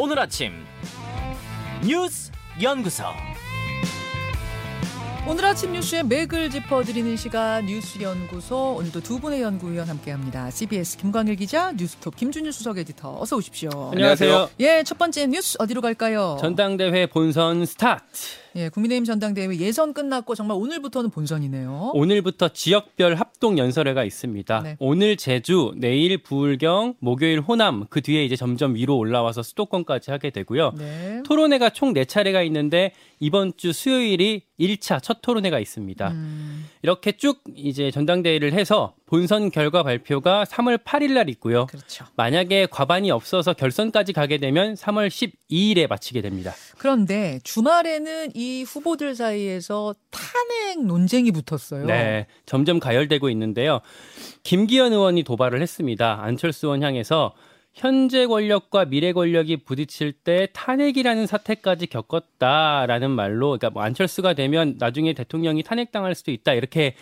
오늘 아침 뉴스 연구소 오늘 아침 뉴스의 맥을 짚어드리는 시간 뉴스 연구소 오늘도 두 분의 연구위원 함께합니다. CBS 김광일 기자, 뉴스톱 김준일 수석 에디터 어서 오십시오. 안녕하세요. 예, 첫 번째 뉴스 어디로 갈까요? 전당대회 본선 스타트. 예, 국민의힘 전당대회 예선 끝났고 정말 오늘부터는 본선이네요. 오늘부터 지역별 합동 연설회가 있습니다. 네. 오늘 제주, 내일 부울경, 목요일 호남, 그 뒤에 이제 점점 위로 올라와서 수도권까지 하게 되고요. 네. 토론회가 총 4차례가 있는데 이번 주 수요일이 1차 첫 토론회가 있습니다. 음, 이렇게 쭉 이제 전당대회를 해서 본선 결과 발표가 3월 8일 날 있고요. 그렇죠. 만약에 과반이 없어서 결선까지 가게 되면 3월 12일에 마치게 됩니다. 그런데 주말에는 이 후보들 사이에서 탄핵 논쟁이 붙었어요. 네, 점점 가열되고 있는데요. 김기현 의원이 도발을 했습니다. 안철수 의원 향해서 현재 권력과 미래 권력이 부딪힐 때 탄핵이라는 사태까지 겪었다라는 말로, 그러니까 뭐 안철수가 되면 나중에 대통령이 탄핵당할 수도 있다 이렇게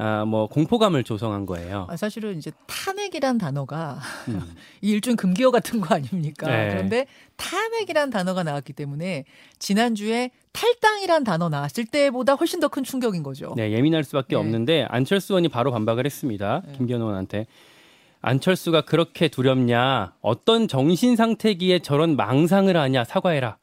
아, 뭐 공포감을 조성한 거예요. 아, 사실은 이제 탄핵이란 단어가 음. 이 일종 금기어 같은 거 아닙니까? 네. 그런데 탄핵이란 단어가 나왔기 때문에 지난주에 탈당이란 단어 나왔을 때보다 훨씬 더 큰 충격인 거죠. 네, 예민할 수밖에 네. 없는데 안철수 의원이 바로 반박을 했습니다. 네. 김기현 의원한테. 안철수가 그렇게 두렵냐? 어떤 정신 상태기에 저런 망상을 하냐? 사과해라.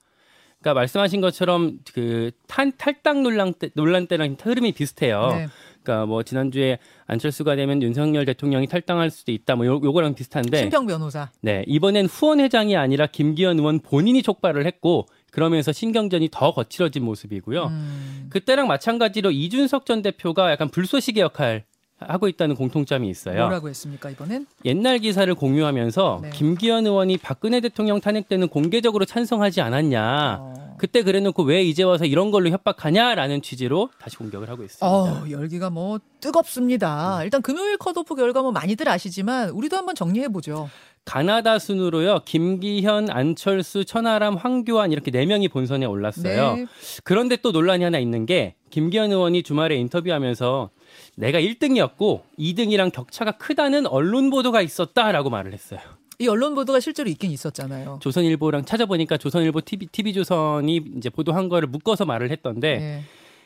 그러니까 말씀하신 것처럼 그 탄, 탈당 논란, 때, 논란 때랑 흐름이 비슷해요. 네. 그러니까 뭐 지난주에 안철수가 되면 윤석열 대통령이 탈당할 수도 있다. 뭐 요, 요거랑 비슷한데. 신평 변호사. 네, 이번엔 후원 회장이 아니라 김기현 의원 본인이 촉발을 했고 그러면서 신경전이 더 거칠어진 모습이고요. 음, 그때랑 마찬가지로 이준석 전 대표가 약간 불쏘시개 역할 하고 있다는 공통점이 있어요. 뭐라고 했습니까 이번엔? 옛날 기사를 공유하면서 네. 김기현 의원이 박근혜 대통령 탄핵 때는 공개적으로 찬성하지 않았냐. 어. 그때 그래놓고 왜 이제 와서 이런 걸로 협박하냐라는 취지로 다시 공격을 하고 있습니다. 어, 열기가 뭐 뜨겁습니다. 일단 금요일 컷오프 결과 뭐 많이들 아시지만 우리도 한번 정리해 보죠. 가나다 순으로요. 김기현, 안철수, 천하람, 황교안 이렇게 네 명이 본선에 올랐어요. 네. 그런데 또 논란이 하나 있는 게 김기현 의원이 주말에 인터뷰하면서 내가 1등이었고 2등이랑 격차가 크다는 언론 보도가 있었다라고 말을 했어요. 이 언론 보도가 실제로 있긴 있었잖아요. 조선일보랑 찾아보니까 조선일보 TV, TV조선이 이제 보도한 거를 묶어서 말을 했던데 네.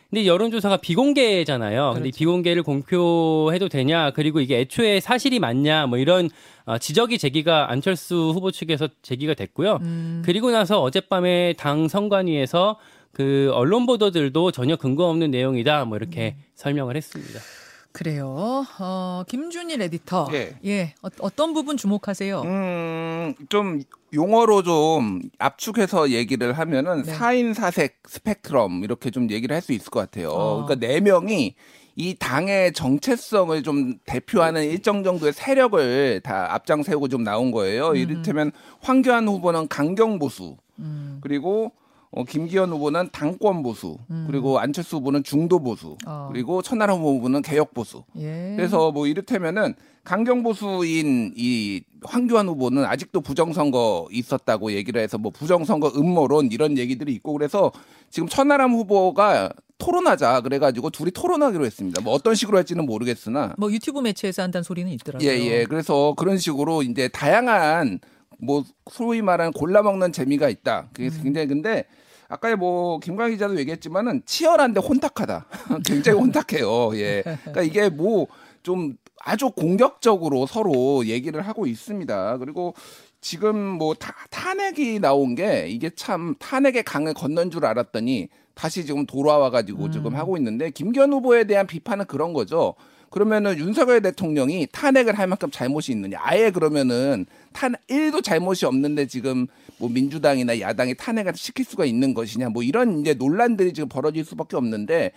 근데 여론조사가 비공개잖아요. 근데 이 그렇죠. 비공개를 공표해도 되냐, 그리고 이게 애초에 사실이 맞냐, 뭐 이런 어, 지적이 제기가 안철수 후보 측에서 제기가 됐고요. 음, 그리고 나서 어젯밤에 당 선관위에서 그 언론 보도들도 전혀 근거 없는 내용이다, 뭐 이렇게 음. 설명을 했습니다. 그래요. 어, 김준일 에디터. 예. 예. 어, 떤 부분 주목하세요? 음, 좀 용어로 좀 압축해서 얘기를 하면은 네. 사인 사색 스펙트럼 이렇게 좀 얘기를 할 수 있을 것 같아요. 어. 그러니까 네 명이 이 당의 정체성을 좀 대표하는 일정 정도의 세력을 다 앞장 세우고 좀 나온 거예요. 이를테면 황교안 후보는 강경 보수, 음, 그리고 어, 김기현 후보는 당권 보수, 그리고 안철수 후보는 중도 보수, 어. 그리고 천하람 후보는 개혁 보수. 예. 그래서 뭐 이를테면은 강경 보수인 이 황교안 후보는 아직도 부정선거 있었다고 얘기를 해서 뭐 부정선거 음모론 이런 얘기들이 있고 그래서 지금 천하람 후보가 토론하자 그래가지고 둘이 토론하기로 했습니다. 뭐 어떤 식으로 할지는 모르겠으나 뭐 유튜브 매체에서 한다는 소리는 있더라고요. 예, 예. 그래서 그런 식으로 이제 다양한 뭐 소위 말하는 골라 먹는 재미가 있다. 그게 음. 굉장히 근데 아까 뭐 김광희 기자도 얘기했지만은 치열한데 혼탁하다. 굉장히 혼탁해요. 예. 그러니까 이게 뭐좀 아주 공격적으로 서로 얘기를 하고 있습니다. 그리고 지금 뭐 타, 탄핵이 나온 게 이게 참 탄핵의 강을 건넌 줄 알았더니 다시 지금 돌아와 가지고 음. 지금 하고 있는데 김기현 후보에 대한 비판은 그런 거죠. 그러면은 윤석열 대통령이 탄핵을 할 만큼 잘못이 있느냐? 아예 그러면은 탄 1도 잘못이 없는데 지금 뭐 민주당이나 야당이 탄핵을 시킬 수가 있는 것이냐? 뭐 이런 이제 논란들이 지금 벌어질 수밖에 없는데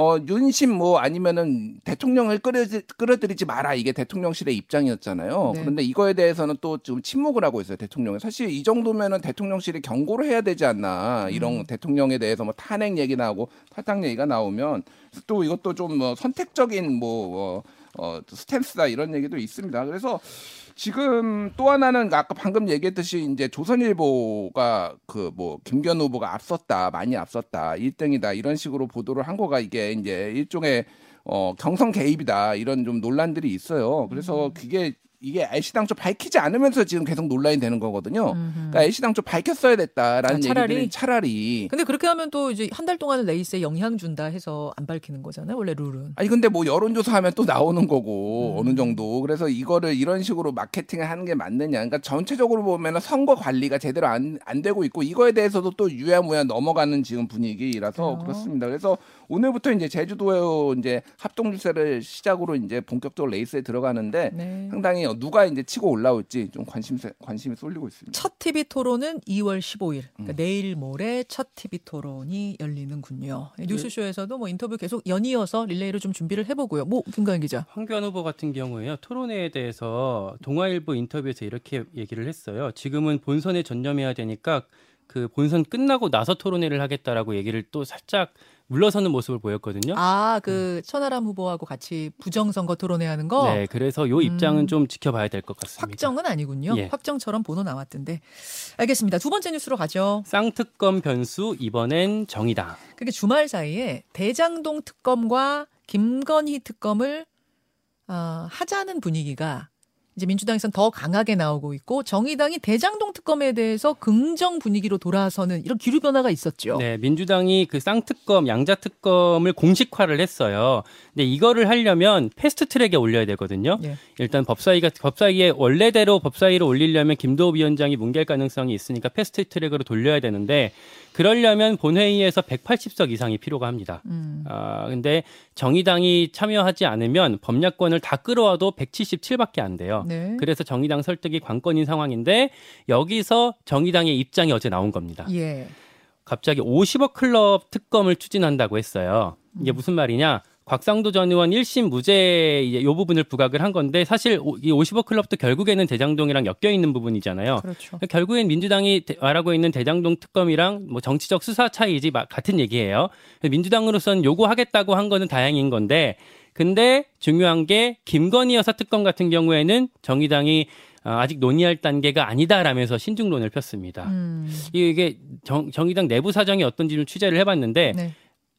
어 윤심 뭐 아니면은 대통령을 끌어 끌어들이지 마라 이게 대통령실의 입장이었잖아요. 네. 그런데 이거에 대해서는 또 좀 침묵을 하고 있어요 대통령이. 사실 이 정도면은 대통령실이 경고를 해야 되지 않나 이런 대통령에 대해서 뭐 탄핵 얘기 나오고 탈당 얘기가 나오면 또 이것도 좀 뭐 선택적인 뭐 어, 어, 스탠스다 이런 얘기도 있습니다. 그래서 지금 또 하나는 아까 방금 얘기했듯이 이제 조선일보가 그 뭐 김견 후보가 앞섰다 많이 앞섰다 1등이다 이런 식으로 보도를 한 거가 이게 이제 일종의 어 경성 개입이다 이런 좀 논란들이 있어요. 그래서 그게 이게 애시당초 밝히지 않으면서 지금 계속 논란이 되는 거거든요. 음흠. 그러니까 애시당초 밝혔어야 됐다라는 아, 차라리? 얘기들이 차라리 근데 그렇게 하면 또 이제 한 달 동안은 레이스에 영향 준다 해서 안 밝히는 거잖아요. 원래 룰은. 아니 근데 뭐 여론조사 하면 또 나오는 거고 음. 어느 정도 그래서 이거를 이런 식으로 마케팅을 하는 게 맞느냐 그러니까 전체적으로 보면은 선거 관리가 제대로 안, 안 되고 있고 이거에 대해서도 또 유야무야 넘어가는 지금 분위기라서 그래요? 그렇습니다 그래서 오늘부터 이제 제주도 이제 합동주세를 시작으로 이제 본격적으로 레이스에 들어가는데 네. 상당히 누가 이제 치고 올라올지 좀 관심 관심이 쏠리고 있습니다. 첫 TV 토론은 2월 15일, 그러니까 음. 내일 모레 첫 TV 토론이 열리는군요. 뉴스쇼에서도 뭐 인터뷰 계속 연이어서 릴레이로 좀 준비를 해보고요. 뭐 김가연 기자. 황교안 후보 같은 경우에요. 토론회에 대해서 동아일보 인터뷰에서 이렇게 얘기를 했어요. 지금은 본선에 전념해야 되니까 그 본선 끝나고 나서 토론회를 하겠다라고 얘기를 또 살짝 물러서는 모습을 보였거든요. 아, 그 천하람 후보하고 같이 부정선거 토론회 하는 거 네, 그래서 요 입장은 음. 좀 지켜봐야 될 것 같습니다. 확정은 아니군요. 예. 확정처럼 번호 나왔던데. 알겠습니다. 두 번째 뉴스로 가죠. 쌍특검 변수 이번엔 정의당. 그게 주말 사이에 대장동 특검과 김건희 특검을 어, 하자는 분위기가 이제 민주당에서는 더 강하게 나오고 있고 정의당이 대장동 특검에 대해서 긍정 분위기로 돌아서는 이런 기류 변화가 있었죠. 네, 민주당이 그 쌍특검, 양자특검을 공식화를 했어요. 근데 이거를 하려면 패스트트랙에 올려야 되거든요. 예. 일단 법사위가 법사위에 원래대로 법사위로 올리려면 김도우 위원장이 뭉갤 가능성이 있으니까 패스트트랙으로 돌려야 되는데 그러려면 본회의에서 180석 이상이 필요가 합니다. 음. 아, 근데 정의당이 참여하지 않으면 법약권을 다 끌어와도 177밖에 안 돼요. 네. 그래서 정의당 설득이 관건인 상황인데 여기서 정의당의 입장이 어제 나온 겁니다. 예. 갑자기 50억 클럽 특검을 추진한다고 했어요. 이게 무슨 말이냐? 곽상도 전 의원 1심 무죄 이제 요 부분을 부각을 한 건데 사실 오- 이 50억 클럽도 결국에는 대장동이랑 엮여 있는 부분이잖아요. 그렇죠. 결국엔 민주당이 대- 말하고 있는 대장동 특검이랑 뭐 정치적 수사 차이지 마- 같은 얘기예요. 민주당으로서는 요구하겠다고 한 거는 다행인 건데 근데 중요한 게 김건희 여사 특검 같은 경우에는 정의당이 어, 아직 논의할 단계가 아니다라면서 신중론을 폈습니다. 음. 이게 정, 정의당 내부 사정이 어떤지 좀 취재를 해봤는데 네.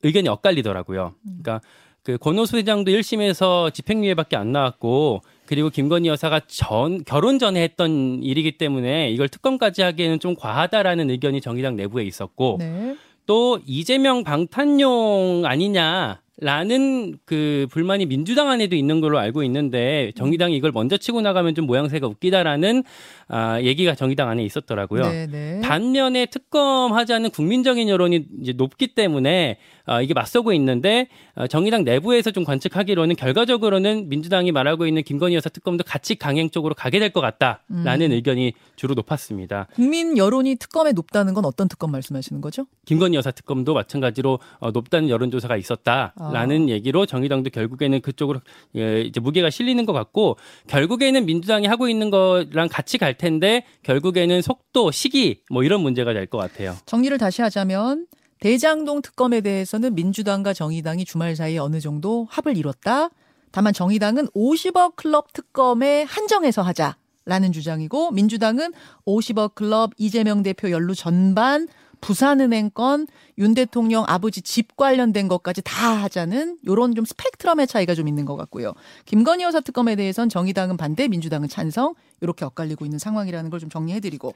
의견이 엇갈리더라고요. 그러니까 그 권오수 회장도 1심에서 집행유예밖에 안 나왔고 그리고 김건희 여사가 전 결혼 전에 했던 일이기 때문에 이걸 특검까지 하기에는 좀 과하다라는 의견이 정의당 내부에 있었고 네. 또 이재명 방탄용 아니냐 라는 그 불만이 민주당 안에도 있는 걸로 알고 있는데 정의당이 이걸 먼저 치고 나가면 좀 모양새가 웃기다라는 아, 얘기가 정의당 안에 있었더라고요. 네, 네. 반면에 특검하자는 국민적인 여론이 이제 높기 때문에 어, 이게 맞서고 있는데 어, 정의당 내부에서 좀 관측하기로는 결과적으로는 민주당이 말하고 있는 김건희 여사 특검도 같이 강행 쪽으로 가게 될 것 같다라는 음. 의견이 주로 높았습니다. 국민 여론이 특검에 높다는 건 어떤 특검 말씀하시는 거죠? 김건희 여사 특검도 마찬가지로 어, 높다는 여론조사가 있었다 라는 얘기로 정의당도 결국에는 그쪽으로 예, 이제 무게가 실리는 것 같고 결국에는 민주당이 하고 있는 거랑 같이 갈 텐데 결국에는 속도, 시기 뭐 이런 문제가 될 것 같아요. 정리를 다시 하자면 대장동 특검에 대해서는 민주당과 정의당이 주말 사이에 어느 정도 합을 이뤘다. 다만 정의당은 50억 클럽 특검에 한정해서 하자 라는 주장이고 민주당은 50억 클럽 이재명 대표 연루 전반 부산은행 건, 윤 대통령 아버지 집 관련된 것까지 다 하자는 요런 좀 스펙트럼의 차이가 좀 있는 것 같고요. 김건희 여사 특검에 대해선 정의당은 반대, 민주당은 찬성 이렇게 엇갈리고 있는 상황이라는 걸 좀 정리해드리고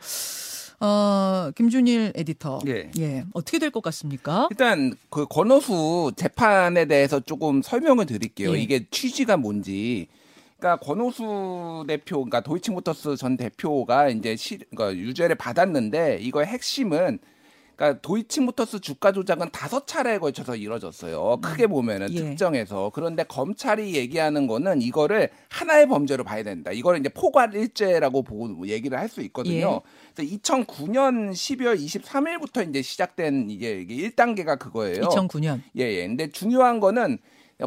어, 김준일 에디터. 예. 예. 어떻게 될 것 같습니까? 일단 그 권오수 재판에 대해서 조금 설명을 드릴게요. 예. 이게 취지가 뭔지. 그러니까 권오수 대표, 그러니까 도이치모터스 전 대표가 이제 시, 그러니까 유죄를 받았는데 이거의 핵심은 그러니까 도이치모터스 주가 조작은 다섯 차례에 걸쳐서 이뤄졌어요. 크게 보면은 예. 특정해서 그런데 검찰이 얘기하는 거는 이거를 하나의 범죄로 봐야 된다. 이거를 이제 포괄일죄라고 보고 얘기를 할 수 있거든요. 그래서 2009년 12월 23일부터 이제 시작된 이게 이게 1단계가 그거예요. 2009년. 예, 예. 근데 중요한 거는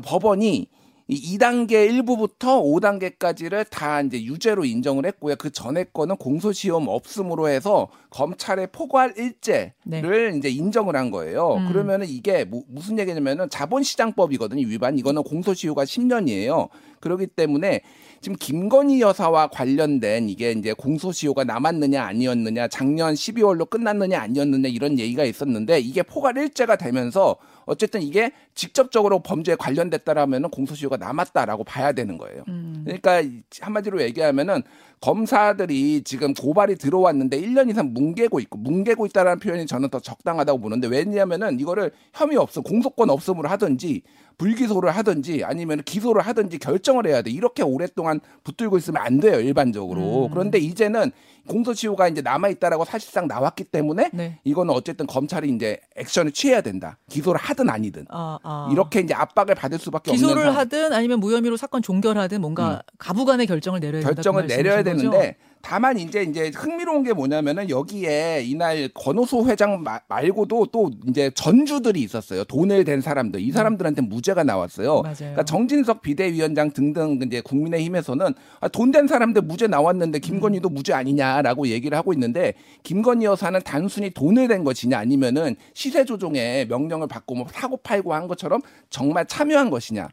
법원이 이 2단계 일부부터 5단계까지를 다 이제 유죄로 인정을 했고요. 그 전에 거는 공소시효 없음으로 해서 검찰의 포괄 일죄를 네. 이제 인정을 한 거예요. 음. 그러면은 이게 무, 무슨 얘기냐면은 자본시장법이거든요. 위반. 이거는 공소시효가 10년이에요. 그렇기 때문에 지금 김건희 여사와 관련된 이게 이제 공소시효가 남았느냐 아니었느냐 작년 12월로 끝났느냐 아니었느냐 이런 얘기가 있었는데 이게 포괄 일죄가 되면서 어쨌든 이게 직접적으로 범죄에 관련됐다라면은 공소시효가 남았다라고 봐야 되는 거예요. 음. 그러니까 이- 한마디로 얘기하면은 검사들이 지금 고발이 들어왔는데 1년 이상 뭉개고 있고 뭉개고 있다라는 표현이 저는 더 적당하다고 보는데 왜냐하면은 이거를 혐의 없음 공소권 없음으로 하든지 불기소를 하든지 아니면 기소를 하든지 결정을 해야 돼 이렇게 오랫동안 붙들고 있으면 안 돼요 일반적으로 음. 그런데 이제는 공소시효가 이제 남아 있다라고 사실상 나왔기 때문에 네. 이거는 어쨌든 검찰이 이제 액션을 취해야 된다 기소를 하든 아니든 아, 아. 이렇게 이제 압박을 받을 수밖에 없는 기소를. 하든 아니면 무혐의로 사건 종결하든 뭔가 가부간의 결정을 내려야 된다. 그 결정을 내려야 말씀이신 거죠? 다만 이제 이제 흥미로운 게 뭐냐면은 여기에 이날 권오수 회장 마- 말고도 또 이제 전주들이 있었어요. 돈을 댄 사람들. 이 사람들한테 무죄가 나왔어요. 맞아요. 그러니까 정진석 비대위원장 등등 이제 국민의힘에서는 아, 돈댄 사람들 무죄 나왔는데 김건희도 무죄 아니냐라고 얘기를 하고 있는데 김건희 여사는 단순히 돈을 댄 것이냐 아니면은 시세 조종에 명령을 받고 뭐 사고 팔고 한 것처럼 정말 참여한 것이냐.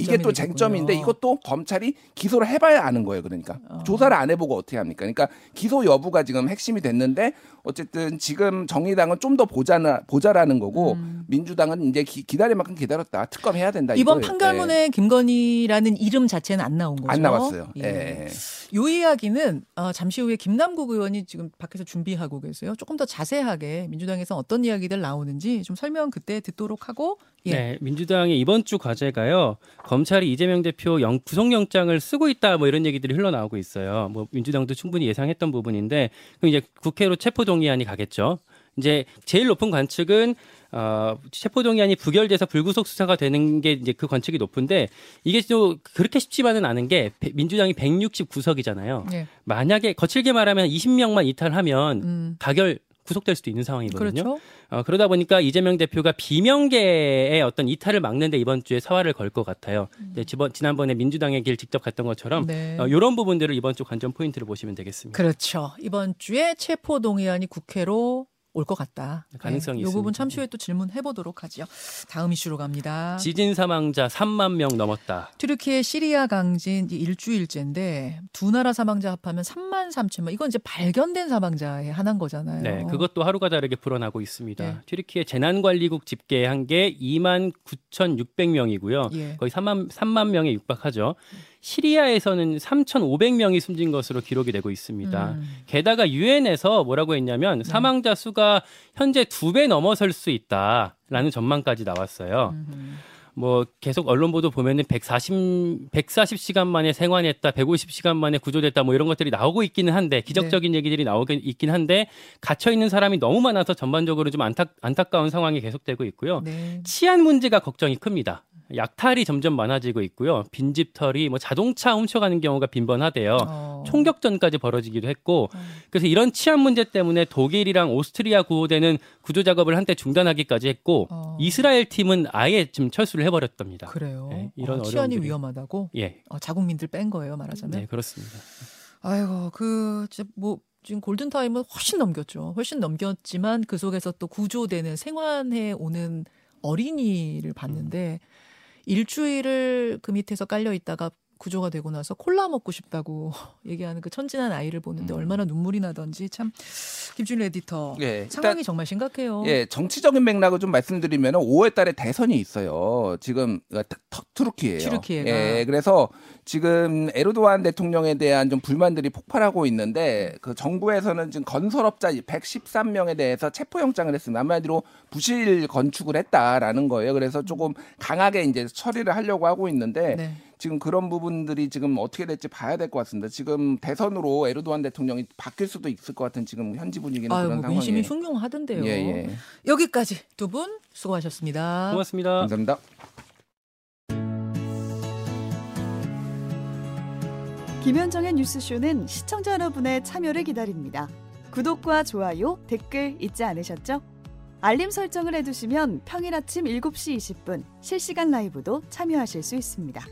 이게 또. 쟁점인데 이것도 검찰이 기소를 해봐야 아는 거예요. 그러니까 어. 조사를 안 해보고 어떻게 합니까? 그러니까 기소 여부가 지금 핵심이 됐는데 어쨌든 지금 정의당은 좀 더 보자나 보자라는 거고 민주당은 이제 기, 다릴 만큼 기다렸다. 특검해야 된다. 음. 이번 이거예요. 판결문에 김건희라는 이름 자체는 안 나온 예. 거죠. 안 나왔어요. 예. 예. 요 이야기는 어, 잠시 후에 김남국 의원이 지금 밖에서 준비하고 계세요. 조금 더 자세하게 민주당에서 어떤 이야기들 나오는지 좀 설명 그때 듣도록 하고 예. 네, 민주당의 이번 주 과제가요. 검찰이 이재명 대표 영, 구속영장을 쓰고 있다 뭐 이런 얘기들이 흘러나오고 있어요. 뭐 민주당도 충분히 예상했던 부분인데 그럼 이제 국회로 체포동의안이 가겠죠. 이제 제일 높은 관측은 어, 체포동의안이 부결돼서 불구속 수사가 되는 게 이제 그 관측이 높은데 이게 또 그렇게 쉽지만은 않은 게 배- 민주당이 169석이잖아요. 예. 만약에 거칠게 말하면 20명만 이탈하면 음. 가결 구속될 수도 있는 상황이거든요. 그렇죠. 어, 그러다 보니까 이재명 대표가 비명계의 어떤 이탈을 막는데 이번 주에 사활을 걸 것 같아요. 이제 지번, 지난번에 민주당의 길 직접 갔던 것처럼 음. 네. 어, 이런 부분들을 이번 주 관전 포인트로 보시면 되겠습니다. 그렇죠. 이번 주에 체포 동의안이 국회로 올 것 같다. 가능성이 이 부분 있습니다. 잠시 후에 또 질문해 보도록 하죠. 다음 이슈로 갑니다. 지진 사망자 3만 명 넘었다. 튀르키예 시리아 강진 일주일째인데 두 나라 사망자 합하면 3만 3천 명. 이건 이제 발견된 사망자의 하나인 거잖아요. 네, 그것도 하루가 다르게 불어나고 있습니다. 네. 튀르키예 재난관리국 집계한 게 2만 9,600명이고요. 예. 거의 3만 3만 명에 육박하죠. 시리아에서는 3,500명이 숨진 것으로 기록이 되고 있습니다. 음. 게다가 유엔에서 뭐라고 했냐면 사망자 수가 현재 두 배 넘어설 수 있다라는 전망까지 나왔어요. 음. 뭐 계속 언론 보도 보면은 140 140시간 만에 생還했다, 150시간 만에 구조됐다 뭐 이런 것들이 나오고 있기는 한데 기적적인 얘기들이 나오긴 있긴 한데 갇혀 있는 사람이 너무 많아서 전반적으로 좀 안타, 안타까운 상황이 계속되고 있고요. 네. 치안 문제가 걱정이 큽니다. 약탈이 점점 많아지고 있고요. 빈집털이 뭐 자동차 훔쳐가는 경우가 빈번하대요. 어. 총격전까지 벌어지기도 했고 음. 그래서 이런 치안 문제 때문에 독일이랑 오스트리아 구호대는 구조 작업을 한때 중단하기까지 했고 어. 이스라엘 팀은 아예 지금 철수를 해버렸답니다. 그래요. 네, 이런 어, 치안이 어려움들이- 위험하다고 예, 어, 자국민들 뺀 거예요, 말하자면. 네 그렇습니다. 아이고 그 진짜 뭐 지금 골든 타임은 훨씬 넘겼죠. 훨씬 넘겼지만 그 속에서 또 구조되는 생환해 오는 어린이를 봤는데 일주일을 그 밑에서 깔려 있다가 구조가 되고 나서 콜라 먹고 싶다고 얘기하는 그 천진한 아이를 보는데 얼마나 눈물이 나던지 참 김준일 에디터 예, 상황이 일단- 정말 심각해요. 예, 정치적인 맥락을 좀 말씀드리면 5월 달에 대선이 있어요. 지금 어, 트- 터- 투르키예요. 튀르키예가. 예, 그래서 지금 에르도안 대통령에 대한 좀 불만들이 폭발하고 있는데 그 정부에서는 지금 건설업자 113명에 대해서 체포영장을 했습니다. 한마디로 부실 건축을 했다라는 거예요. 그래서 조금 강하게 이제 처리를 하려고 하고 있는데 네. 지금 그런 부분들이 지금 어떻게 될지 봐야 될 것 같습니다. 지금 대선으로 에르도안 대통령이 바뀔 수도 있을 것 같은 지금 현지 분위기는 아유, 그런 뭐 민심이 상황이에요. 흉흉하던데요. 예, 예. 여기까지 두 분 수고하셨습니다. 고맙습니다. 감사합니다. 김현정의 뉴스쇼는 시청자 여러분의 참여를 기다립니다. 구독과 좋아요, 댓글 잊지 않으셨죠? 알림 설정을 해두시면 평일 아침 7시 20분 실시간 라이브도 참여하실 수 있습니다.